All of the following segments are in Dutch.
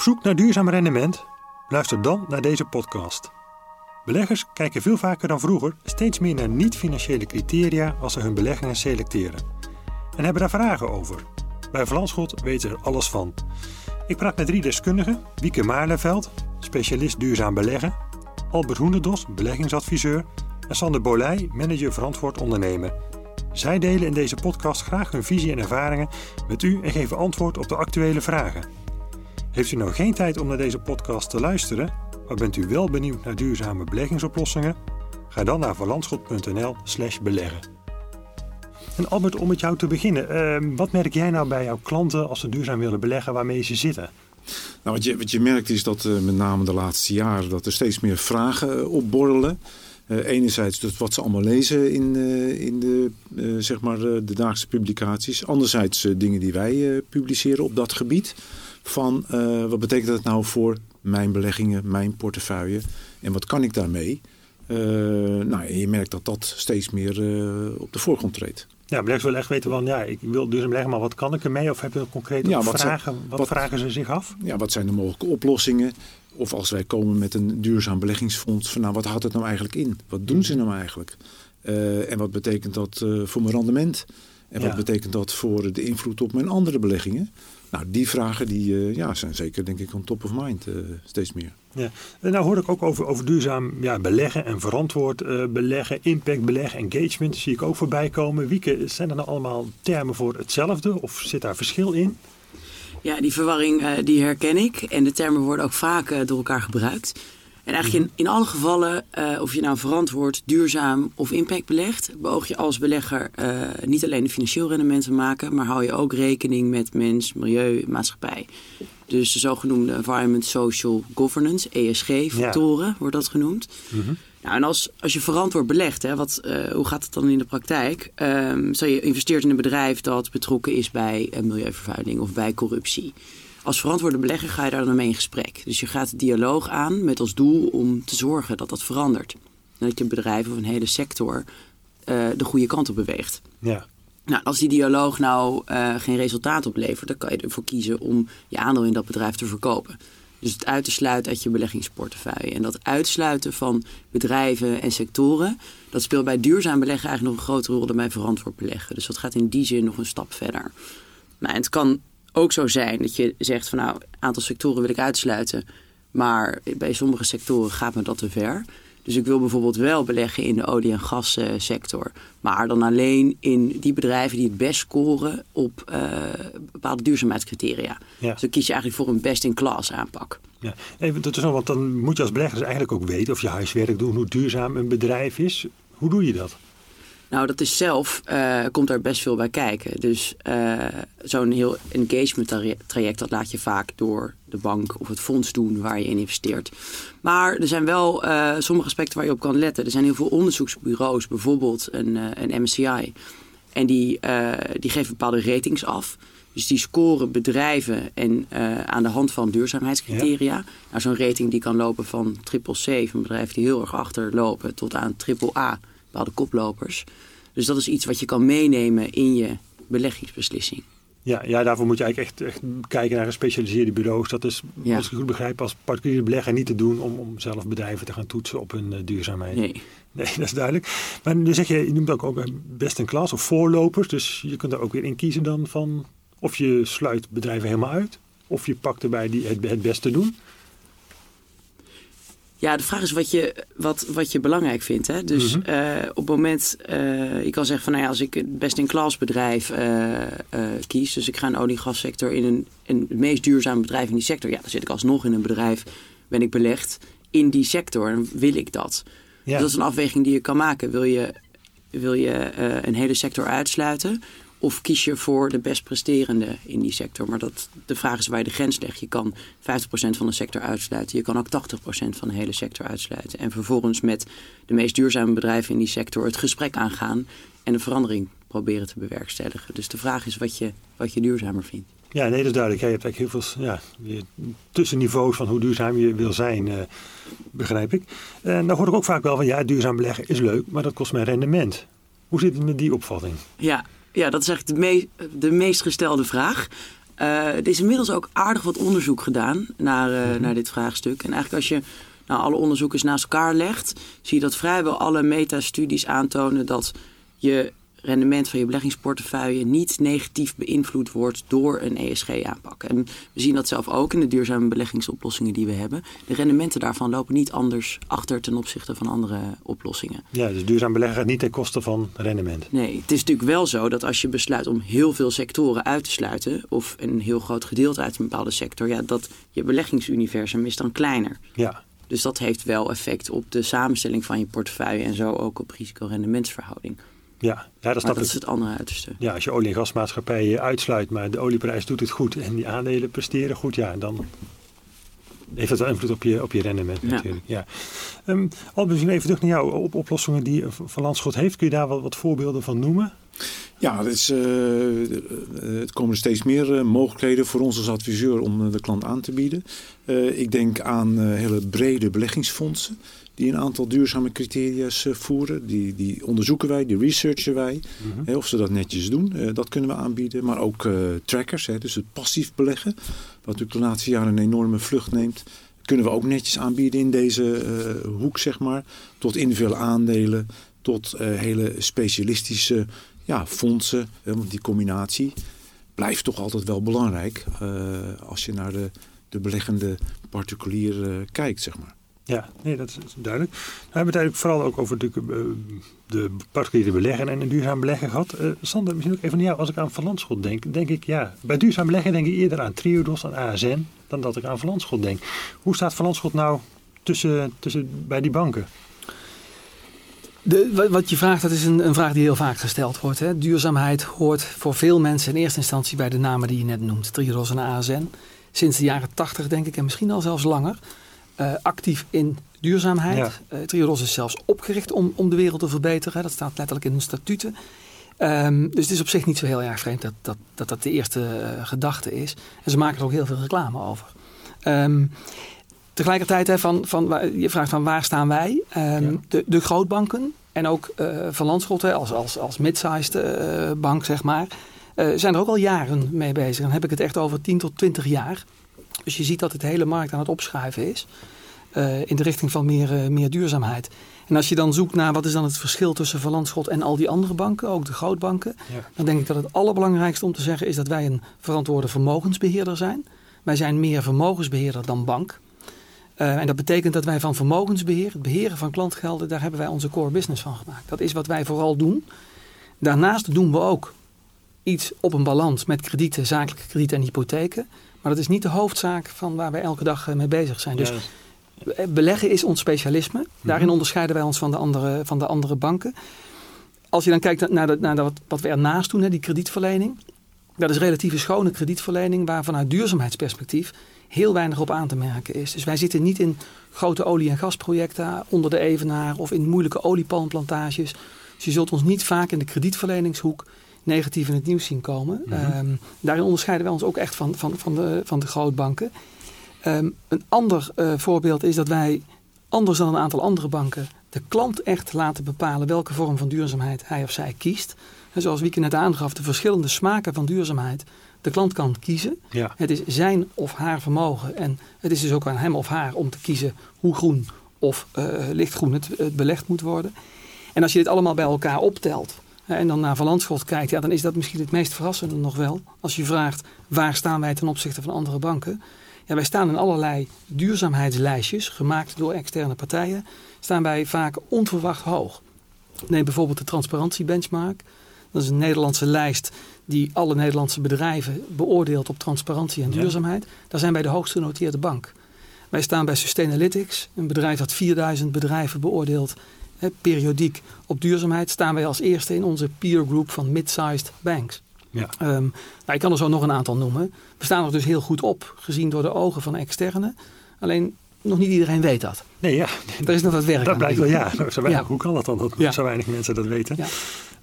Op zoek naar duurzaam rendement? Luister dan naar deze podcast. Beleggers kijken veel vaker dan vroeger steeds meer naar niet-financiële criteria als ze hun beleggingen selecteren. En hebben daar vragen over. Bij Verlandschot weten ze er alles van. Ik praat met drie deskundigen: Wieke Maarleveld, specialist duurzaam beleggen, Albert Hoenderdos, beleggingsadviseur en Sander Bolij, manager verantwoord ondernemen. Zij delen in deze podcast graag hun visie en ervaringen met u en geven antwoord op de actuele vragen. Heeft u nou geen tijd om naar deze podcast te luisteren, maar bent u wel benieuwd naar duurzame beleggingsoplossingen? Ga dan naar verlandschot.nl/slash beleggen. En Albert, om met jou te beginnen, uh, wat merk jij nou bij jouw klanten als ze duurzaam willen beleggen waarmee ze zitten? Nou, wat, je, wat je merkt is dat uh, met name de laatste jaren dat er steeds meer vragen uh, opborrelen. Uh, enerzijds dat wat ze allemaal lezen in, in de, zeg maar, de dagelijkse publicaties. Anderzijds dingen die wij publiceren op dat gebied. Van wat betekent dat nou voor mijn beleggingen, mijn portefeuille en wat kan ik daarmee? nou, je merkt dat dat steeds meer op de voorgrond treedt. Ja, beleggers willen echt weten van, ja, ik wil duurzaam beleggen, maar wat kan ik ermee? Of heb je concrete ja, wat vragen? Zijn, wat, wat, vragen ze zich af? Ja, wat zijn de mogelijke oplossingen? Of als wij komen met een duurzaam beleggingsfonds, van nou, wat houdt het nou eigenlijk in? Wat doen ze nou eigenlijk? Uh, en wat betekent dat uh, voor mijn rendement? En wat ja. betekent dat voor de invloed op mijn andere beleggingen? Nou, die vragen die, uh, ja, zijn zeker denk ik on top of mind steeds meer. Ja. En nou hoor ik ook over, over duurzaam ja, beleggen en verantwoord uh, beleggen, impact beleggen, engagement, zie ik ook voorbij komen. Wieke, zijn er nou allemaal termen voor hetzelfde of zit daar verschil in? Ja, die verwarring uh, die herken ik en de termen worden ook vaak uh, door elkaar gebruikt. En eigenlijk in, in alle gevallen, of je nou verantwoord, duurzaam of impact belegt, beoog je als belegger niet alleen de financieel rendement te maken, maar hou je ook rekening met mens, milieu, maatschappij. Dus de zogenoemde Environment Social Governance, ESG-factoren ja. wordt dat genoemd. Mm -hmm. Nou, en als, als je verantwoord belegt, hè, wat, uh, hoe gaat het dan in de praktijk? Um, stel je investeert in een bedrijf dat betrokken is bij milieuvervuiling of bij corruptie. Als verantwoorde belegger ga je daar dan mee in gesprek. Dus je gaat de dialoog aan met als doel om te zorgen dat dat verandert. En dat je bedrijf of een hele sector uh, de goede kant op beweegt. Ja. Nou, als die dialoog nou uh, geen resultaat oplevert, dan kan je ervoor kiezen om je aandeel in dat bedrijf te verkopen. Dus het uit te sluiten uit je beleggingsportefeuille. En dat uitsluiten van bedrijven en sectoren, dat speelt bij duurzaam beleggen eigenlijk nog een grotere rol dan bij verantwoord beleggen. Dus dat gaat in die zin nog een stap verder. Nou, en het kan ook zo zijn dat je zegt van nou, een aantal sectoren wil ik uitsluiten, maar bij sommige sectoren gaat me dat te ver. Dus ik wil bijvoorbeeld wel beleggen in de olie- en gassector. Maar dan alleen in die bedrijven die het best scoren op uh, bepaalde duurzaamheidscriteria. Ja. Dus dan kies je eigenlijk voor een best-in-class aanpak. Ja. Even tot zo, want dan moet je als belegger dus eigenlijk ook weten of je huiswerk doet, hoe duurzaam een bedrijf is. Hoe doe je dat? Nou, dat is zelf, uh, komt daar best veel bij kijken. Dus uh, zo'n heel engagement traject, dat laat je vaak door de bank of het fonds doen waar je in investeert. Maar er zijn wel uh, sommige aspecten waar je op kan letten. Er zijn heel veel onderzoeksbureaus, bijvoorbeeld een, een MSCI. En die, die geven bepaalde ratings af. Dus die scoren bedrijven en, aan de hand van duurzaamheidscriteria. Ja. Nou, zo'n rating die kan lopen van triple C, van bedrijven die heel erg achterlopen, tot aan triple A bepaalde koplopers. Dus dat is iets wat je kan meenemen in je beleggingsbeslissing. Ja, ja, daarvoor moet je eigenlijk echt, echt kijken naar gespecialiseerde bureaus. Dat is, ja. als ik goed begrijp, als particuliere belegger niet te doen om, om zelf bedrijven te gaan toetsen op hun uh, duurzaamheid. Nee. Nee, dat is duidelijk. Maar nu zeg je, je noemt ook, ook best een klas of voorlopers. Dus je kunt er ook weer in kiezen dan van of je sluit bedrijven helemaal uit. Of je pakt erbij die het, het beste doen. Ja, de vraag is wat je, wat, wat je belangrijk vindt. Hè? Dus mm -hmm. uh, op het moment, uh, je kan zeggen van nou ja, als ik het best in klas bedrijf uh, kies, dus ik ga een olie- en gassector in een, een het meest duurzame bedrijf in die sector, ja, dan zit ik alsnog in een bedrijf, ben ik belegd in die sector en wil ik dat. Ja. Dus dat is een afweging die je kan maken. Wil je, wil je een hele sector uitsluiten? Of kies je voor de best presterende in die sector? Maar dat, de vraag is waar je de grens legt. Je kan 50% van de sector uitsluiten. Je kan ook 80% van de hele sector uitsluiten. En vervolgens met de meest duurzame bedrijven in die sector het gesprek aangaan. En een verandering proberen te bewerkstelligen. Dus de vraag is wat je, wat je duurzamer vindt. Ja, nee, dat is duidelijk. Je hebt eigenlijk heel veel ja, tussenniveaus van hoe duurzaam je wil zijn, uh, begrijp ik. En uh, dan hoor ik ook vaak wel van ja, duurzaam beleggen is leuk, maar dat kost mij rendement. Hoe zit het met die opvatting? Ja, ja, dat is eigenlijk de, me de meest gestelde vraag. Uh, er is inmiddels ook aardig wat onderzoek gedaan naar, uh, naar dit vraagstuk. En eigenlijk als je nou, alle onderzoekers naast elkaar legt, zie je dat vrijwel alle metastudies aantonen dat je rendement van je beleggingsportefeuille niet negatief beïnvloed wordt door een ESG-aanpak. En we zien dat zelf ook in de duurzame beleggingsoplossingen die we hebben. De rendementen daarvan lopen niet anders achter ten opzichte van andere oplossingen. Ja, dus duurzaam beleggen gaat niet ten koste van rendement. Nee, het is natuurlijk wel zo dat als je besluit om heel veel sectoren uit te sluiten, of een heel groot gedeelte uit een bepaalde sector, ja, dat je beleggingsuniversum is dan kleiner. Ja. Dus dat heeft wel effect op de samenstelling van je portefeuille en zo ook op risico-rendementsverhouding. Ja, ja dat, dat is het andere uiterste. Ja, als je olie- en gasmaatschappijen uitsluit, maar de olieprijs doet het goed en die aandelen presteren goed, ja, dan heeft dat wel invloed op je, op je rendement natuurlijk. Ja. Um, Albert, even terug naar jou op oplossingen die Van Landschot heeft. Kun je daar wat, wat voorbeelden van noemen? Ja, het, is, uh, het komen steeds meer uh, mogelijkheden voor ons als adviseur om de klant aan te bieden. Ik denk aan hele brede beleggingsfondsen die een aantal duurzame criteria's voeren. Die, die onderzoeken wij, die researchen wij. Mm -hmm. hè, of ze dat netjes doen, dat kunnen we aanbieden. Maar ook trackers, hè, dus het passief beleggen. Wat natuurlijk de laatste jaren een enorme vlucht neemt. Kunnen we ook netjes aanbieden in deze hoek, zeg maar. Tot individuele aandelen, tot hele specialistische ja, fondsen. want die combinatie blijft toch altijd wel belangrijk. als je naar de, de beleggende particulier kijkt, zeg maar. Ja, nee, dat is, duidelijk. We hebben het eigenlijk vooral ook over de, de particuliere beleggen en duurzaam beleggen gehad. Sander, misschien ook even naar jou. Als ik aan Van Landschot denk, denk ik ja, bij duurzaam beleggen denk ik eerder aan Triodos, aan ASN, dan dat ik aan Van Landschot denk. Hoe staat Van Landschot nou tussen, tussen, bij die banken? De, wat je vraagt, dat is een, een, vraag die heel vaak gesteld wordt. Hè. Duurzaamheid hoort voor veel mensen in eerste instantie bij de namen die je net noemt. Triodos en ASN. Sinds de jaren tachtig denk ik en misschien al zelfs langer. Uh, actief in duurzaamheid. Ja. Uh, Triodos is zelfs opgericht om, om de wereld te verbeteren. Dat staat letterlijk in hun statuten. Um, dus het is op zich niet zo heel erg vreemd dat dat, dat, dat de eerste uh, gedachte is. En ze maken er ook heel veel reclame over. Um, tegelijkertijd, hè, van, van, je vraagt van waar staan wij? Um, ja. de, de grootbanken en ook Van Landschot hè, als, als, als mid-sized bank, zeg maar, zijn er ook al jaren mee bezig. Dan heb ik het echt over 10 tot 20 jaar. Dus je ziet dat het hele markt aan het opschuiven is. In de richting van meer, meer duurzaamheid. En als je dan zoekt naar wat is dan het verschil tussen Van Landschot en al die andere banken, ook de grootbanken. Ja. Dan denk ik dat het allerbelangrijkste om te zeggen is dat wij een verantwoorde vermogensbeheerder zijn. Wij zijn meer vermogensbeheerder dan bank. Uh, en dat betekent dat wij van vermogensbeheer, het beheren van klantgelden, daar hebben wij onze core business van gemaakt. Dat is wat wij vooral doen. Daarnaast doen we ook iets op een balans met kredieten, zakelijke kredieten en hypotheken. Maar dat is niet de hoofdzaak van waar wij elke dag mee bezig zijn. Dus beleggen is ons specialisme. Daarin mm-hmm. onderscheiden wij ons van de andere, van de andere banken. Als je dan kijkt naar, de, naar de, wat, wat we ernaast doen, hè, die kredietverlening. Dat is relatieve schone kredietverlening waar vanuit duurzaamheidsperspectief heel weinig op aan te merken is. Dus wij zitten niet in grote olie- en gasprojecten onder de Evenaar of in moeilijke oliepalmplantages. Dus je zult ons niet vaak in de kredietverleningshoek negatief in het nieuws zien komen. Mm -hmm. um, daarin onderscheiden wij ons ook echt van, van, van, de, van de grootbanken. Um, een ander uh, voorbeeld is dat wij, anders dan een aantal andere banken, de klant echt laten bepalen welke vorm van duurzaamheid hij of zij kiest. En zoals Wieke net aangaf, de verschillende smaken van duurzaamheid. De klant kan kiezen. Ja. Het is zijn of haar vermogen. En het is dus ook aan hem of haar om te kiezen hoe groen of uh, lichtgroen het, het belegd moet worden. En als je dit allemaal bij elkaar optelt, en dan naar Van Landschot kijkt, ja, dan is dat misschien het meest verrassende nog wel. Als je vraagt waar staan wij ten opzichte van andere banken. Ja, wij staan in allerlei duurzaamheidslijstjes, gemaakt door externe partijen, staan wij vaak onverwacht hoog. Neem bijvoorbeeld de transparantiebenchmark. Dat is een Nederlandse lijst die alle Nederlandse bedrijven beoordeelt op transparantie en duurzaamheid. Daar zijn wij de hoogst genoteerde bank. Wij staan bij Sustainalytics, een bedrijf dat 4000 bedrijven beoordeelt He, periodiek op duurzaamheid staan wij als eerste in onze peer group van mid-sized banks. Ja. Um, nou, ik kan er zo nog een aantal noemen. We staan er dus heel goed op, gezien door de ogen van externen. Alleen nog niet iedereen weet dat. Nee, ja. Er is nog wat werk dat aan. blijkt wel, ja. Zo weinig, ja. Hoe kan dat dan dat ja. zo weinig mensen dat weten? Ja.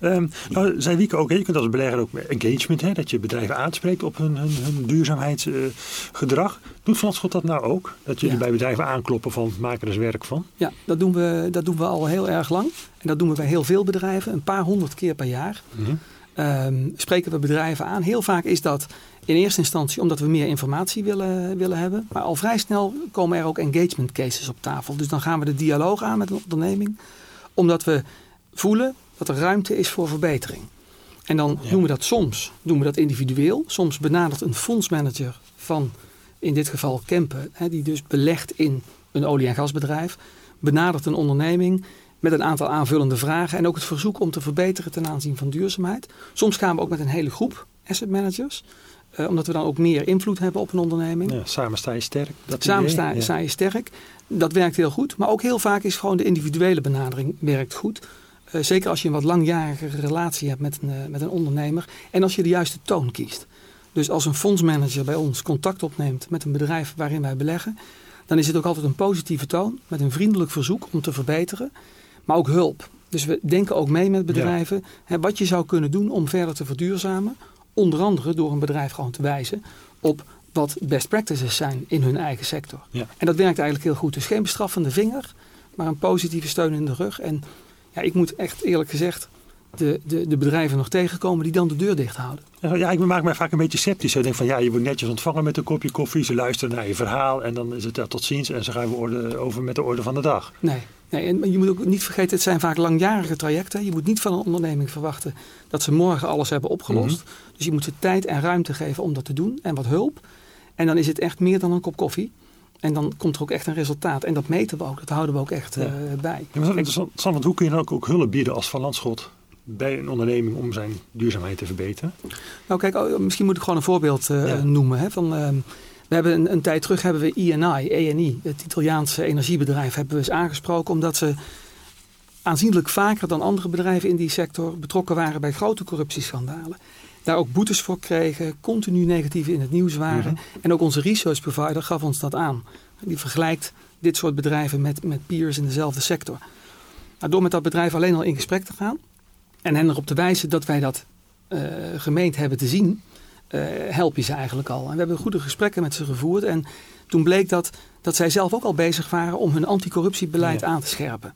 Um, nou, zei Wieke ook, je kunt als belegger ook engagement, hè, dat je bedrijven aanspreekt op hun, hun, hun duurzaamheidsgedrag. Uh, Doet Van Schot dat nou ook? Dat jullie ja. bij bedrijven aankloppen van maak er eens werk van? Ja, dat doen, we, dat doen we al heel erg lang. En dat doen we bij heel veel bedrijven, een paar honderd keer per jaar. Mm -hmm. Ehm, spreken we bedrijven aan. Heel vaak is dat in eerste instantie omdat we meer informatie willen, willen hebben. Maar al vrij snel komen er ook engagement cases op tafel. Dus dan gaan we de dialoog aan met een onderneming. Omdat we voelen dat er ruimte is voor verbetering. En dan doen we dat soms doen we dat individueel. Soms benadert een fondsmanager van in dit geval Kempen, hè, die dus belegt in een olie- en gasbedrijf, benadert een onderneming met een aantal aanvullende vragen en ook het verzoek om te verbeteren ten aanzien van duurzaamheid. Soms gaan we ook met een hele groep asset managers. Uh, omdat we dan ook meer invloed hebben op een onderneming. Ja, samen sta je sterk. Dat samen sta, ja. sta, je sterk. Dat werkt heel goed. Maar ook heel vaak is gewoon de individuele benadering werkt goed. Uh, zeker als je een wat langjarige relatie hebt met een, uh, met een ondernemer. En als je de juiste toon kiest. Dus als een fondsmanager bij ons contact opneemt met een bedrijf waarin wij beleggen. Dan is het ook altijd een positieve toon. Met een vriendelijk verzoek om te verbeteren. Maar ook hulp. Dus we denken ook mee met bedrijven. Ja. Hè, wat je zou kunnen doen om verder te verduurzamen. Onder andere door een bedrijf gewoon te wijzen op wat best practices zijn in hun eigen sector. Ja. En dat werkt eigenlijk heel goed. Dus geen bestraffende vinger, maar een positieve steun in de rug. En ja, ik moet echt eerlijk gezegd de, de, de bedrijven nog tegenkomen die dan de deur dicht houden. Ja, ik maak mij vaak een beetje sceptisch. Ik denk van ja, je wordt netjes ontvangen met een kopje koffie. Ze luisteren naar je verhaal en dan is het ja, tot ziens. En ze gaan we over met de orde van de dag. Nee, nee, en je moet ook niet vergeten, het zijn vaak langjarige trajecten. Je moet niet van een onderneming verwachten dat ze morgen alles hebben opgelost. Mhm. Dus je moet ze tijd en ruimte geven om dat te doen en wat hulp. En dan is het echt meer dan een kop koffie. En dan komt er ook echt een resultaat. En dat meten we ook, dat houden we ook echt Ja. eh, bij. Ja, maar dat is interessant, want hoe kun je dan ook, ook hulp bieden als Van Landschot bij een onderneming om zijn duurzaamheid te verbeteren? Nou kijk, oh, misschien moet ik gewoon een voorbeeld eh, Ja. noemen. Hè, van, ehm, we hebben een, een tijd terug hebben we INI, ENI, het Italiaanse energiebedrijf, hebben we eens aangesproken omdat ze aanzienlijk vaker dan andere bedrijven in die sector betrokken waren bij grote corruptieschandalen. Daar ook boetes voor kregen, continu negatief in het nieuws waren. Mhm. En ook onze research provider gaf ons dat aan. Die vergelijkt dit soort bedrijven met, met peers in dezelfde sector. Nou, door met dat bedrijf alleen al in gesprek te gaan en hen erop te wijzen dat wij dat eh, gemeend hebben te zien, eh, help je ze eigenlijk al. En we hebben goede gesprekken met ze gevoerd. En toen bleek dat, dat zij zelf ook al bezig waren om hun anticorruptiebeleid Ja. aan te scherpen.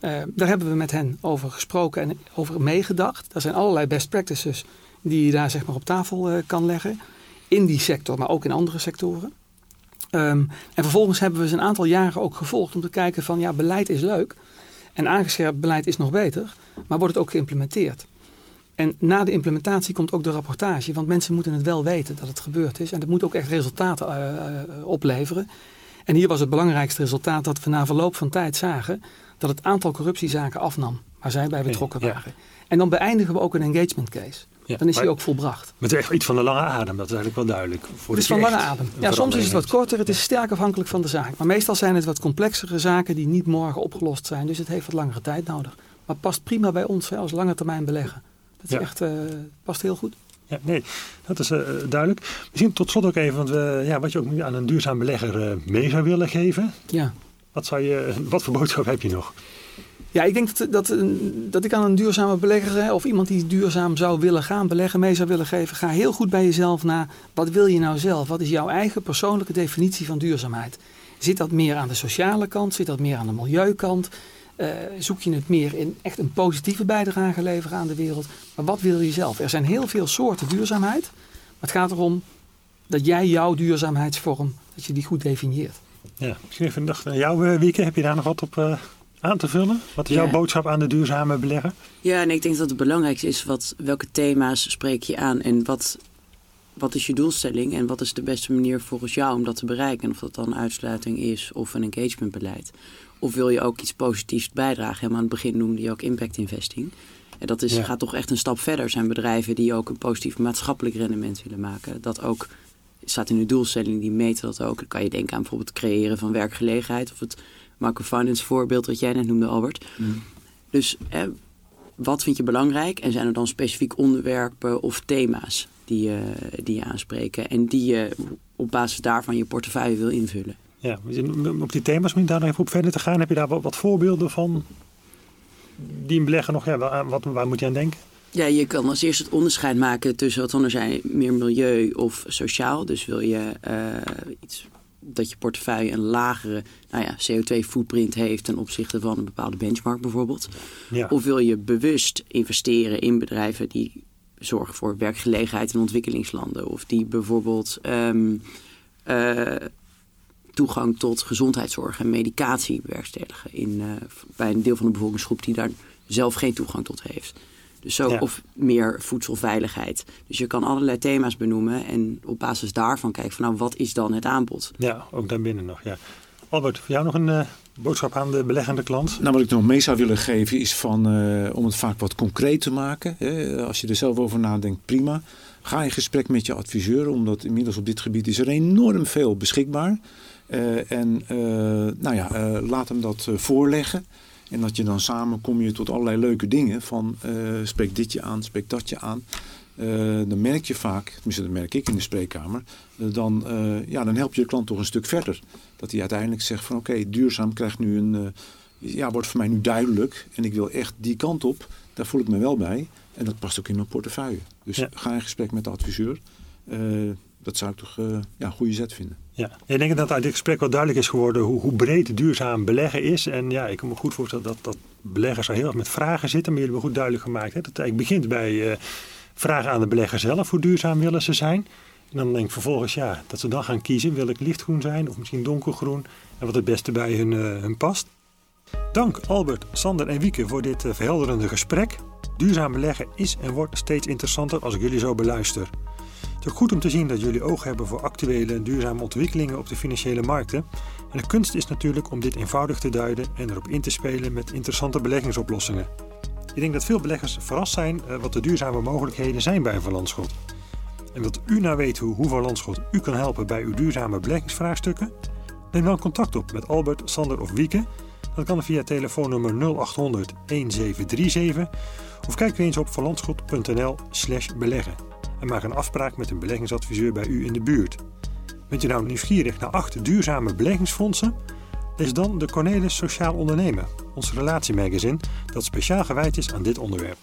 Eh, daar hebben we met hen over gesproken en over meegedacht. Er zijn allerlei best practices die je daar zeg maar op tafel kan leggen. In die sector, maar ook in andere sectoren. Ehm, en vervolgens hebben we ze een aantal jaren ook gevolgd om te kijken van ja, beleid is leuk. En aangescherpt beleid is nog beter. Maar wordt het ook geïmplementeerd? En na de implementatie komt ook de rapportage. Want mensen moeten het wel weten dat het gebeurd is. En het moet ook echt resultaten eh, eh, opleveren. En hier was het belangrijkste resultaat dat we na verloop van tijd zagen dat het aantal corruptiezaken afnam waar zij bij betrokken Ja. waren. En dan beëindigen we ook een engagement case. Ja, Dan is maar die ook volbracht. Met echt iets van de lange adem, dat is eigenlijk wel duidelijk. Het is van lange adem. Ja, soms is het wat korter, het is sterk afhankelijk van de zaak. Maar meestal zijn het wat complexere zaken die niet morgen opgelost zijn. Dus het heeft wat langere tijd nodig. Maar past prima bij ons hè, als lange termijn beleggen. Dat is Ja. echt, eh, past heel goed. Ja, nee, dat is eh, duidelijk. Misschien tot slot ook even, want we, ja, wat je ook nu aan een duurzaam belegger eh, mee zou willen geven. Ja. Wat, zou je, wat voor boodschap heb je nog? Ja, ik denk dat, dat, dat ik aan een duurzame belegger of iemand die duurzaam zou willen gaan beleggen, mee zou willen geven. Ga heel goed bij jezelf na. Wat wil je nou zelf? Wat is jouw eigen persoonlijke definitie van duurzaamheid? Zit dat meer aan de sociale kant? Zit dat meer aan de milieukant? Eh, zoek je het meer in echt een positieve bijdrage leveren aan de wereld? Maar wat wil je zelf? Er zijn heel veel soorten duurzaamheid. Maar het gaat erom dat jij jouw duurzaamheidsvorm, dat je die goed definieert. Ja, misschien even een dag aan jou, eh, Wieke. Heb je daar nog wat op eh, aan te vullen? Wat is Ja. jouw boodschap aan de duurzame belegger? Ja, en ik denk dat het belangrijkste is wat, welke thema's spreek je aan en wat, wat is je doelstelling en wat is de beste manier volgens jou om dat te bereiken. En of dat dan uitsluiting is of een engagementbeleid. Of wil je ook iets positiefs bijdragen? Helemaal aan het begin noemde je ook impact investing. En dat is, Ja. gaat toch echt een stap verder. Er zijn bedrijven die ook een positief maatschappelijk rendement willen maken. Dat ook staat in de doelstelling, die meten dat ook. Dan kan je denken aan bijvoorbeeld het creëren van werkgelegenheid. Of het microfinance voorbeeld wat jij net noemde, Albert. Dus eh, wat vind je belangrijk? En zijn er dan specifiek onderwerpen of thema's die, je die je aanspreken? En die je op basis daarvan je portefeuille wil invullen? Ja, op die thema's moet je daar nog even op verder te gaan. Heb je daar wat, wat voorbeelden van die een belegger nog, ja, waar, wat, waar moet je aan denken? Ja, je kan als eerste het onderscheid maken tussen wat anders zijn meer milieu of sociaal. Dus wil je eh, iets dat je portefeuille een lagere nou ja, CO2-footprint heeft ten opzichte van een bepaalde benchmark bijvoorbeeld. Ja. Of wil je bewust investeren in bedrijven die zorgen voor werkgelegenheid in ontwikkelingslanden. Of die bijvoorbeeld ehm, eh, toegang tot gezondheidszorg en medicatie bewerkstelligen. In, uh, bij een deel van de bevolkingsgroep die daar zelf geen toegang tot heeft. Dus zo, Of meer voedselveiligheid. Dus je kan allerlei thema's benoemen en op basis daarvan kijken van nou, wat is dan het aanbod? Ja, ook daarbinnen nog. Ja. Albert, voor jou nog een uh, boodschap aan de beleggende klant? Nou, wat ik nog mee zou willen geven is van, uh, om het vaak wat concreet te maken. Hè. Als je er zelf over nadenkt, prima. Ga in gesprek met je adviseur, omdat inmiddels op dit gebied is er enorm veel beschikbaar. Uh, en nou ja, laat hem dat voorleggen. En dat je dan samen kom je tot allerlei leuke dingen. Van spreek dit je aan, spreek dat je aan. dan merk je vaak, tenminste dat merk ik in de spreekkamer, dan, ja, dan help je de klant toch een stuk verder. Dat hij uiteindelijk zegt van oké, duurzaam krijgt nu een, ja, wordt voor mij nu duidelijk. En ik wil echt die kant op, daar voel ik me wel bij. En dat past ook in mijn portefeuille. Dus ga in gesprek met de adviseur. dat zou ik toch ja, een goede zet vinden. Ja, ik denk dat uit dit gesprek wel duidelijk is geworden hoe, hoe breed duurzaam beleggen is. En ja, ik kan me goed voorstellen dat, dat beleggers al heel erg met vragen zitten. Maar jullie hebben goed duidelijk gemaakt. Hè, dat het begint bij uh, vragen aan de belegger zelf. Hoe duurzaam willen ze zijn? En dan denk ik vervolgens ja, dat ze dan gaan kiezen. Wil ik lichtgroen zijn of misschien donkergroen? En wat het beste bij hun, uh, hun past. Dank Albert, Sander en Wieke voor dit uh, verhelderende gesprek. Duurzaam beleggen is en wordt steeds interessanter als ik jullie zo beluister. Het is ook goed om te zien dat jullie oog hebben voor actuele en duurzame ontwikkelingen op de financiële markten. En de kunst is natuurlijk om dit eenvoudig te duiden en erop in te spelen met interessante beleggingsoplossingen. Ik denk dat veel beleggers verrast zijn wat de duurzame mogelijkheden zijn bij Van Landschot. En wilt u nou weten hoe, hoe Van Landschot u kan helpen bij uw duurzame beleggingsvraagstukken? Neem dan contact op met Albert, Sander of Wieke. Dat kan via telefoonnummer 0800 1737 of kijk eens op vanlandschot.nl slash beleggen en maak een afspraak met een beleggingsadviseur bij u in de buurt. Bent u nou nieuwsgierig naar acht duurzame beleggingsfondsen? Lees dan de Cornelis Sociaal Ondernemen, ons relatiemagazine dat speciaal gewijd is aan dit onderwerp.